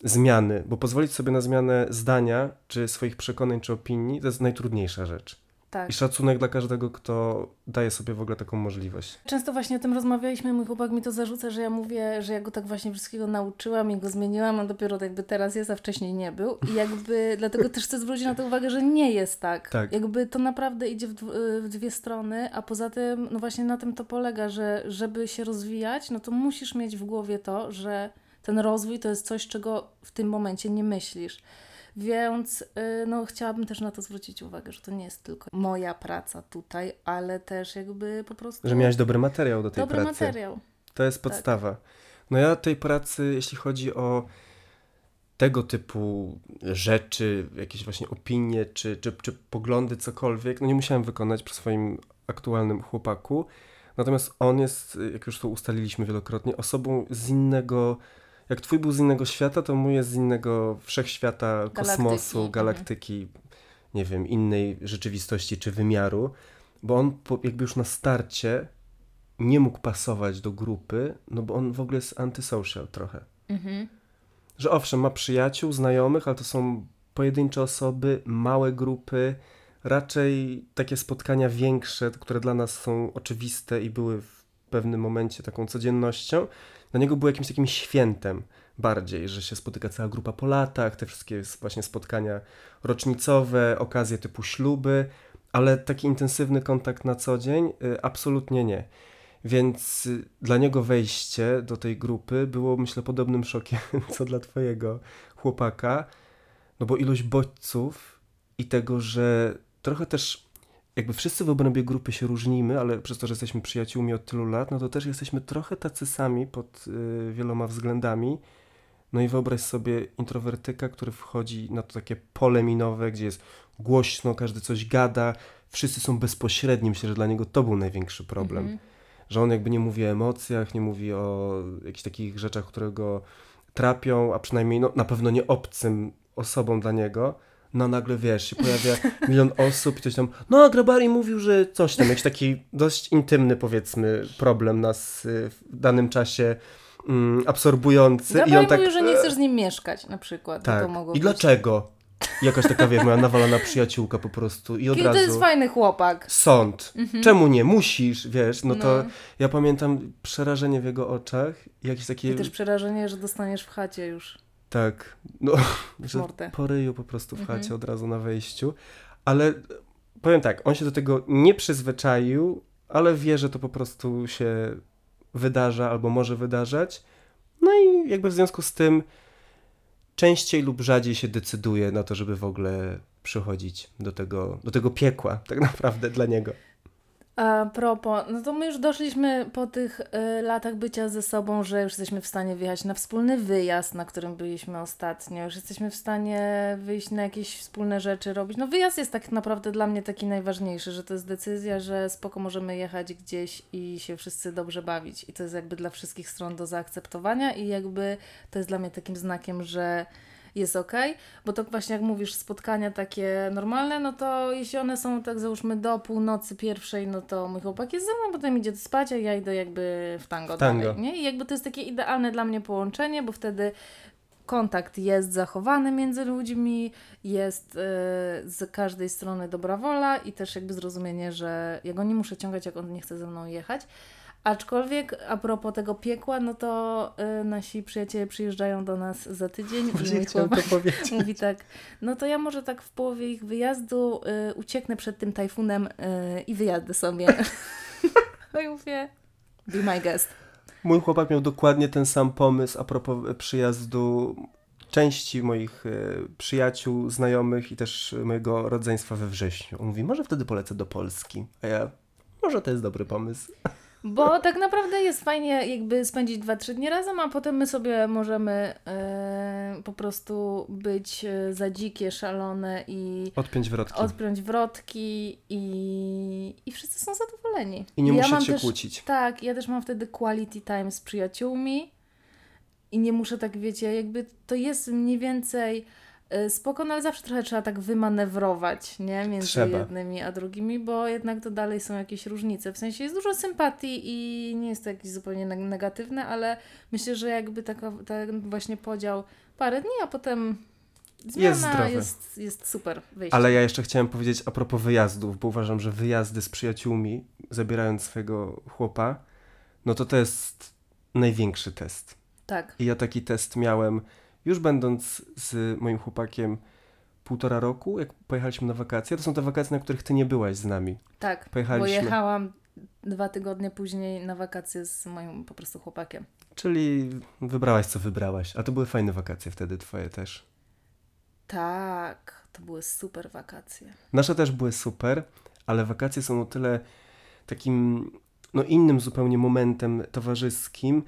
zmiany, bo pozwolić sobie na zmianę zdania, czy swoich przekonań, czy opinii, to jest najtrudniejsza rzecz. Tak. I szacunek dla każdego, kto daje sobie w ogóle taką możliwość. Często właśnie o tym rozmawialiśmy, mój chłopak mi to zarzuca, że ja mówię, że ja go tak właśnie wszystkiego nauczyłam i go zmieniłam, a dopiero jakby teraz jest, a wcześniej nie był. I jakby dlatego też chcę zwrócić na to uwagę, że nie jest tak. Tak. Jakby to naprawdę idzie w, w dwie strony, a poza tym, no właśnie na tym to polega, że żeby się rozwijać, no to musisz mieć w głowie to, że ten rozwój to jest coś, czego w tym momencie nie myślisz. Więc y, no, chciałabym też na to zwrócić uwagę, że to nie jest tylko moja praca tutaj, ale też jakby po prostu. Że miałeś dobry materiał do tej dobry pracy. materiał. To jest Tak. podstawa. No ja tej pracy, jeśli chodzi o tego typu rzeczy, jakieś właśnie opinie, czy, czy, czy poglądy, cokolwiek, no nie musiałem wykonać przy swoim aktualnym chłopaku. Natomiast on jest, jak już to ustaliliśmy wielokrotnie, osobą z innego, jak twój był z innego świata, to mój jest z innego wszechświata, kosmosu, mhm. galaktyki, nie wiem, innej rzeczywistości czy wymiaru, bo on po, jakby już na starcie nie mógł pasować do grupy, no bo on w ogóle jest antysocial trochę. Mhm. Że owszem, ma przyjaciół, znajomych, ale to są pojedyncze osoby, małe grupy, raczej takie spotkania większe, które dla nas są oczywiste i były w pewnym momencie taką codziennością. Dla niego były jakimś takim świętem bardziej, że się spotyka cała grupa po latach, te wszystkie właśnie spotkania rocznicowe, okazje typu śluby, ale taki intensywny kontakt na co dzień y, absolutnie nie. Więc y, dla niego wejście do tej grupy było, myślę, podobnym szokiem, co dla twojego chłopaka. No bo ilość bodźców i tego, że trochę też jakby wszyscy w obrębie grupy się różnimy, ale przez to, że jesteśmy przyjaciółmi od tylu lat, no to też jesteśmy trochę tacy sami pod y, wieloma względami. No i wyobraź sobie introwertyka, który wchodzi na to takie pole minowe, gdzie jest głośno, każdy coś gada, wszyscy są bezpośredni. Myślę, że dla niego to był największy problem. Mhm. Że on jakby nie mówi o emocjach, nie mówi o jakichś takich rzeczach, które go trapią, a przynajmniej no, na pewno nie obcym osobom dla niego. No nagle wiesz, się pojawia milion osób i ktoś tam, no Grabari mówił, że coś tam, jakiś taki dość intymny powiedzmy problem nas y, w danym czasie mm, absorbujący. Gabaj I on tak, mówił, że nie chcesz z nim mieszkać na przykład. tak. To I dlaczego? Jakaś taka, wie, moja nawalona przyjaciółka po prostu i od Kiedy to razu... jest fajny chłopak. Sąd. Mhm. Czemu nie? Musisz, wiesz, no to No. ja pamiętam przerażenie w jego oczach, jakieś takie, I też przerażenie, że dostaniesz w chacie już. Tak, no, że po ryju po prostu w Mhm. chacie od razu na wejściu, ale powiem tak, on się do tego nie przyzwyczaił, ale wie, że to po prostu się wydarza albo może wydarzać, no i jakby w związku z tym częściej lub rzadziej się decyduje na to, żeby w ogóle przychodzić do tego, do tego piekła, tak naprawdę dla niego. A propos, no to my już doszliśmy po tych y, latach bycia ze sobą, że już jesteśmy w stanie wyjechać na wspólny wyjazd, na którym byliśmy ostatnio. Już jesteśmy w stanie wyjść na jakieś wspólne rzeczy robić. No wyjazd jest tak naprawdę dla mnie taki najważniejszy, że to jest decyzja, że spoko możemy jechać gdzieś i się wszyscy dobrze bawić. I to jest jakby dla wszystkich stron do zaakceptowania i jakby to jest dla mnie takim znakiem, że jest ok, bo to właśnie jak mówisz, spotkania takie normalne, no to jeśli one są tak załóżmy do północy pierwszej, no to mój chłopak jest ze mną, potem idzie spać, a ja idę jakby w tango, tango. dalej, nie? I jakby to jest takie idealne dla mnie połączenie, bo wtedy kontakt jest zachowany między ludźmi, jest y, z każdej strony dobra wola i też jakby zrozumienie, że ja go nie muszę ciągać, jak on nie chce ze mną jechać. Aczkolwiek a propos tego piekła, no to y, nasi przyjaciele przyjeżdżają do nas za tydzień i Właśnie chciałem chłopak to powiedzieć. mówi tak, no to ja może tak w połowie ich wyjazdu y, ucieknę przed tym tajfunem y, i wyjadę sobie. No i mówię, be my guest. Mój chłopak miał dokładnie ten sam pomysł a propos przyjazdu części moich e, przyjaciół, znajomych i też mojego rodzeństwa we wrześniu. On mówi, może wtedy polecę do Polski. A ja, może to jest dobry pomysł. Bo tak naprawdę jest fajnie jakby spędzić dwa, trzy dni razem, a potem my sobie możemy e, po prostu być e, za dzikie, szalone i Odpiąć wrotki. odpiąć wrotki i, i wszyscy są zadowoleni. I nie ja muszę też, kłócić. Tak, ja też mam wtedy quality time z przyjaciółmi i nie muszę tak, wiecie, jakby to jest mniej więcej spoko, no ale zawsze trochę trzeba tak wymanewrować, nie? Między Trzeba. jednymi a drugimi, bo jednak to dalej są jakieś różnice. W sensie jest dużo sympatii i nie jest to jakieś zupełnie neg- negatywne, ale myślę, że jakby taka, ten właśnie podział parę dni, a potem zmiana Jest zdrowy. jest, jest super wyjście. Ale ja jeszcze chciałem powiedzieć a propos wyjazdów, bo uważam, że wyjazdy z przyjaciółmi, zabierając swojego chłopa, no to to jest największy test. Tak. I ja taki test miałem już będąc z moim chłopakiem półtora roku, jak pojechaliśmy na wakacje. To są te wakacje, na których ty nie byłaś z nami. Tak, Pojechaliśmy. bo jechałam dwa tygodnie później na wakacje z moim po prostu chłopakiem. Czyli wybrałaś, co wybrałaś. A to były fajne wakacje wtedy twoje też. Tak, to były super wakacje. Nasze też były super, ale wakacje są o tyle takim, no innym zupełnie momentem towarzyskim,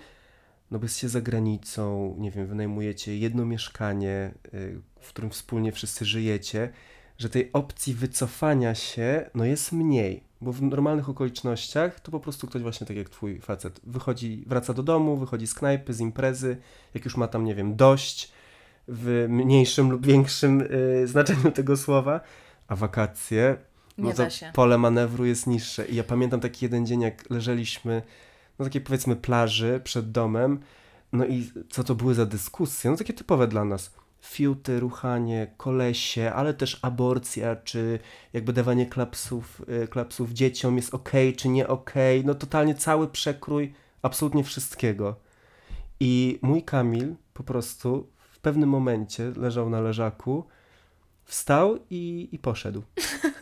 no bo jesteście za granicą, nie wiem, wynajmujecie jedno mieszkanie, y, w którym wspólnie wszyscy żyjecie, że tej opcji wycofania się, no jest mniej, bo w normalnych okolicznościach to po prostu ktoś właśnie tak jak twój facet wychodzi, wraca do domu, wychodzi z knajpy, z imprezy, jak już ma tam, nie wiem, dość, w mniejszym lub większym y, znaczeniu tego słowa, a wakacje, Nie no to pole manewru jest niższe. I ja pamiętam taki jeden dzień, jak leżeliśmy na takiej powiedzmy plaży przed domem, no i co to były za dyskusje, no takie typowe dla nas. Fiuty, ruchanie, kolesie, ale też aborcja, czy jakby dawanie klapsów, y, klapsów dzieciom jest ok, czy nie ok. No totalnie cały przekrój absolutnie wszystkiego. I mój Kamil po prostu w pewnym momencie leżał na leżaku, wstał i, i poszedł.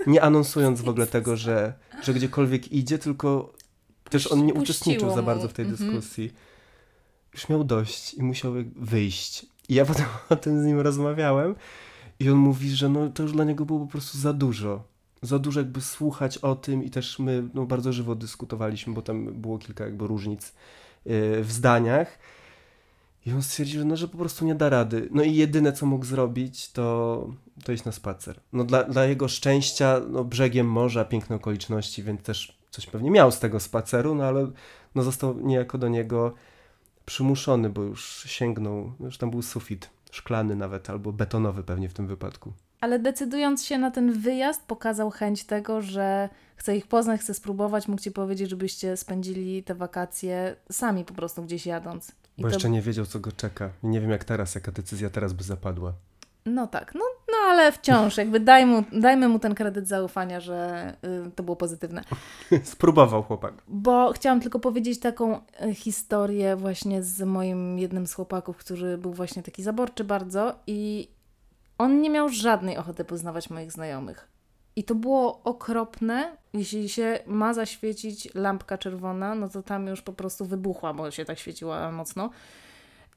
Nie anonsując w ogóle tego, że, że gdziekolwiek idzie, tylko też on nie uczestniczył za bardzo w tej Mhm. dyskusji. Już miał dość i musiał wyjść. I ja potem o tym z nim rozmawiałem i on mówi, że no, to już dla niego było po prostu za dużo. Za dużo jakby słuchać o tym i też my no, bardzo żywo dyskutowaliśmy, bo tam było kilka jakby różnic yy, w zdaniach. I on stwierdził, no, że po prostu nie da rady. No i jedyne, co mógł zrobić, to, to iść na spacer. No dla, dla jego szczęścia, no brzegiem morza, piękne okoliczności, więc też coś pewnie miał z tego spaceru, no ale no został niejako do niego przymuszony, bo już sięgnął, już tam był sufit szklany nawet, albo betonowy pewnie w tym wypadku. Ale decydując się na ten wyjazd, pokazał chęć tego, że chce ich poznać, chce spróbować, mógł ci powiedzieć, żebyście spędzili te wakacje sami po prostu gdzieś jadąc. I Bo to- jeszcze nie wiedział, co go czeka. Nie wiem, jak teraz, jaka decyzja teraz by zapadła. No tak, no, no ale wciąż, jakby daj mu, dajmy mu ten kredyt zaufania, że y, to było pozytywne. Spróbował chłopak. Bo chciałam tylko powiedzieć taką e, historię właśnie z moim jednym z chłopaków, który był właśnie taki zaborczy bardzo i on nie miał żadnej ochoty poznawać moich znajomych. I to było okropne. Jeśli się ma zaświecić lampka czerwona, no to tam już po prostu wybuchła, bo się tak świeciła mocno.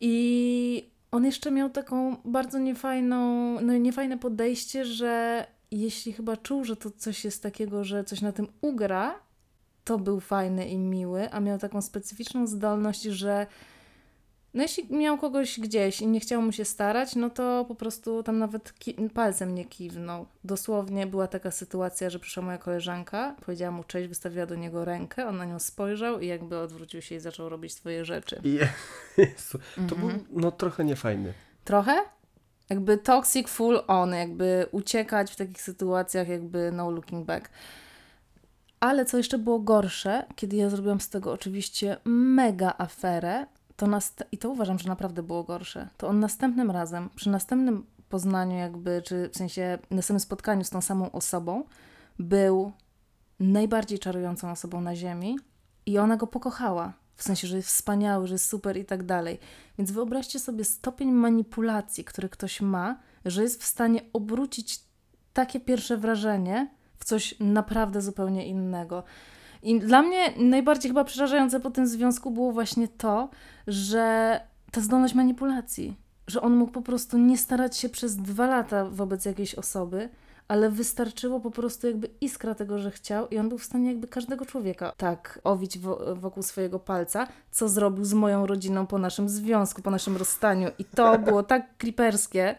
I on jeszcze miał taką bardzo niefajną, no niefajne podejście, że jeśli chyba czuł, że to coś jest takiego, że coś na tym ugra, to był fajny i miły, a miał taką specyficzną zdolność, że no jeśli miał kogoś gdzieś i nie chciał mu się starać, no to po prostu tam nawet palcem nie kiwnął. Dosłownie była taka sytuacja, że przyszła moja koleżanka, powiedziała mu cześć, wystawiła do niego rękę, on na nią spojrzał i jakby odwrócił się i zaczął robić swoje rzeczy. Jezu, to był Mhm. no trochę niefajny. Trochę? Jakby toxic full on, jakby uciekać w takich sytuacjach, jakby no looking back. Ale co jeszcze było gorsze, kiedy ja zrobiłam z tego oczywiście mega aferę, to nast- i to uważam, że naprawdę było gorsze, to on następnym razem, przy następnym poznaniu jakby, czy w sensie następnym spotkaniu z tą samą osobą, był najbardziej czarującą osobą na ziemi i ona go pokochała. W sensie, że jest wspaniały, że jest super i tak dalej. Więc wyobraźcie sobie stopień manipulacji, który ktoś ma, że jest w stanie obrócić takie pierwsze wrażenie w coś naprawdę zupełnie innego. I dla mnie najbardziej chyba przerażające po tym związku było właśnie to, że ta zdolność manipulacji, że on mógł po prostu nie starać się przez dwa lata wobec jakiejś osoby, ale wystarczyło po prostu jakby iskra tego, że chciał i on był w stanie jakby każdego człowieka tak owić wo- wokół swojego palca, co zrobił z moją rodziną po naszym związku, po naszym rozstaniu. I to było tak kliperskie,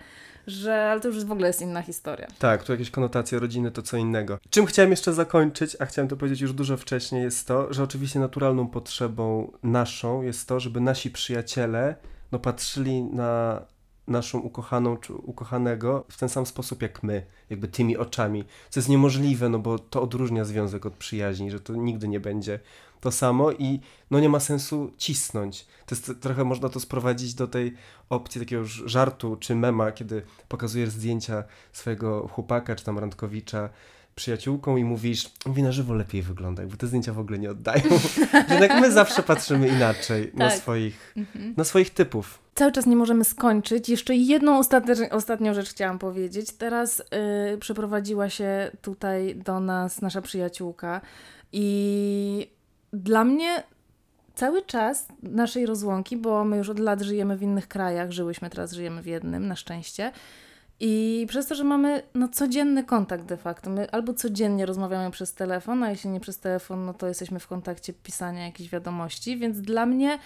że ale to już w ogóle jest inna historia. Tak, tu jakieś konotacje rodziny to co innego. Czym chciałem jeszcze zakończyć, a chciałem to powiedzieć już dużo wcześniej, jest to, że oczywiście naturalną potrzebą naszą jest to, żeby nasi przyjaciele no, patrzyli na naszą ukochaną czy ukochanego w ten sam sposób jak my, jakby tymi oczami. Co jest niemożliwe, no bo to odróżnia związek od przyjaźni, że to nigdy nie będzie to samo i no nie ma sensu cisnąć. To jest trochę można to sprowadzić do tej opcji takiego już żartu czy mema, kiedy pokazujesz zdjęcia swojego chłopaka czy tam randkowicza przyjaciółką i mówisz, mówi na żywo lepiej wygląda, jakby te zdjęcia w ogóle nie oddają. jednak my zawsze patrzymy inaczej na, Tak. swoich, na swoich typów. Cały czas nie możemy skończyć. Jeszcze jedną ostatnią rzecz chciałam powiedzieć. Teraz y, przeprowadziła się tutaj do nas nasza przyjaciółka i dla mnie cały czas naszej rozłąki, bo my już od lat żyjemy w innych krajach, żyłyśmy, teraz żyjemy w jednym, na szczęście. I przez to, że mamy no, codzienny kontakt de facto, my albo codziennie rozmawiamy przez telefon, a jeśli nie przez telefon, no to jesteśmy w kontakcie pisania jakichś wiadomości, więc dla mnie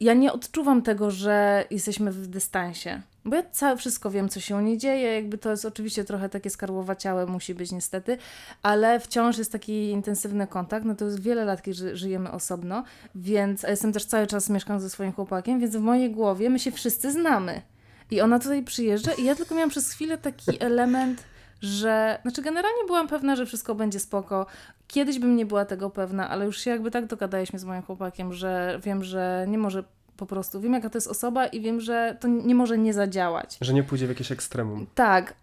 ja nie odczuwam tego, że jesteśmy w dystansie. Bo ja całe wszystko wiem, co się u niej dzieje. Jakby to jest oczywiście trochę takie skarłowaciałe, musi być niestety, ale wciąż jest taki intensywny kontakt. No to jest wiele lat, kiedy ży- żyjemy osobno, więc a jestem też cały czas mieszkam ze swoim chłopakiem, więc w mojej głowie my się wszyscy znamy. I ona tutaj przyjeżdża i ja tylko miałam przez chwilę taki element, że... Znaczy generalnie byłam pewna, że wszystko będzie spoko. Kiedyś bym nie była tego pewna, ale już się jakby tak dogadaliśmy z moim chłopakiem, że wiem, że nie może po prostu... Wiem, jaka to jest osoba i wiem, że to nie może nie zadziałać. Że nie pójdzie w jakieś ekstremum. Tak,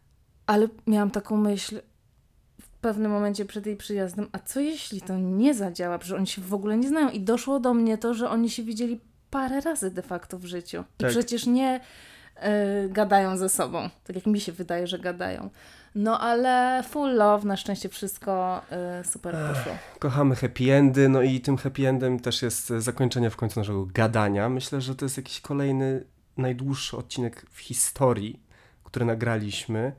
ale miałam taką myśl w pewnym momencie przed jej przyjazdem, a co jeśli to nie zadziała, że oni się w ogóle nie znają i doszło do mnie to, że oni się widzieli parę razy de facto w życiu i Tak. przecież nie gadają ze sobą, tak jak mi się wydaje, że gadają. No ale full love, na szczęście wszystko y, super poszło. Kochamy happy endy, no i tym happy endem też jest e, zakończenie w końcu naszego gadania. Myślę, że to jest jakiś kolejny, najdłuższy odcinek w historii, który nagraliśmy.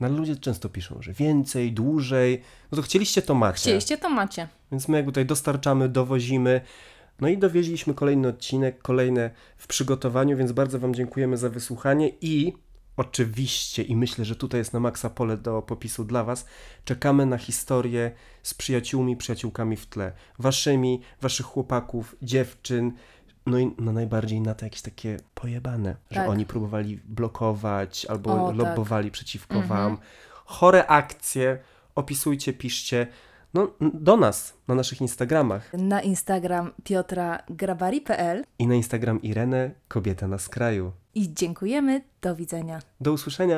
No ale ludzie często piszą, że więcej, dłużej. No to chcieliście, to macie. Chcieliście, to macie. Więc my jak tutaj dostarczamy, dowozimy. No i dowieźliśmy kolejny odcinek, kolejne w przygotowaniu, więc bardzo Wam dziękujemy za wysłuchanie i oczywiście, i myślę, że tutaj jest na maksa pole do popisu dla Was, czekamy na historię z przyjaciółmi, przyjaciółkami w tle. Waszymi, Waszych chłopaków, dziewczyn, no i no najbardziej na te jakieś takie pojebane, że Tak. oni próbowali blokować albo O, tak. lobbowali przeciwko Mhm. Wam. Chore akcje, opisujcie, piszcie. No, do nas, na naszych Instagramach. Na Instagram Piotra Grabari.pl I na Instagram Irenę, kobieta na skraju. i dziękujemy. Do widzenia. Do usłyszenia.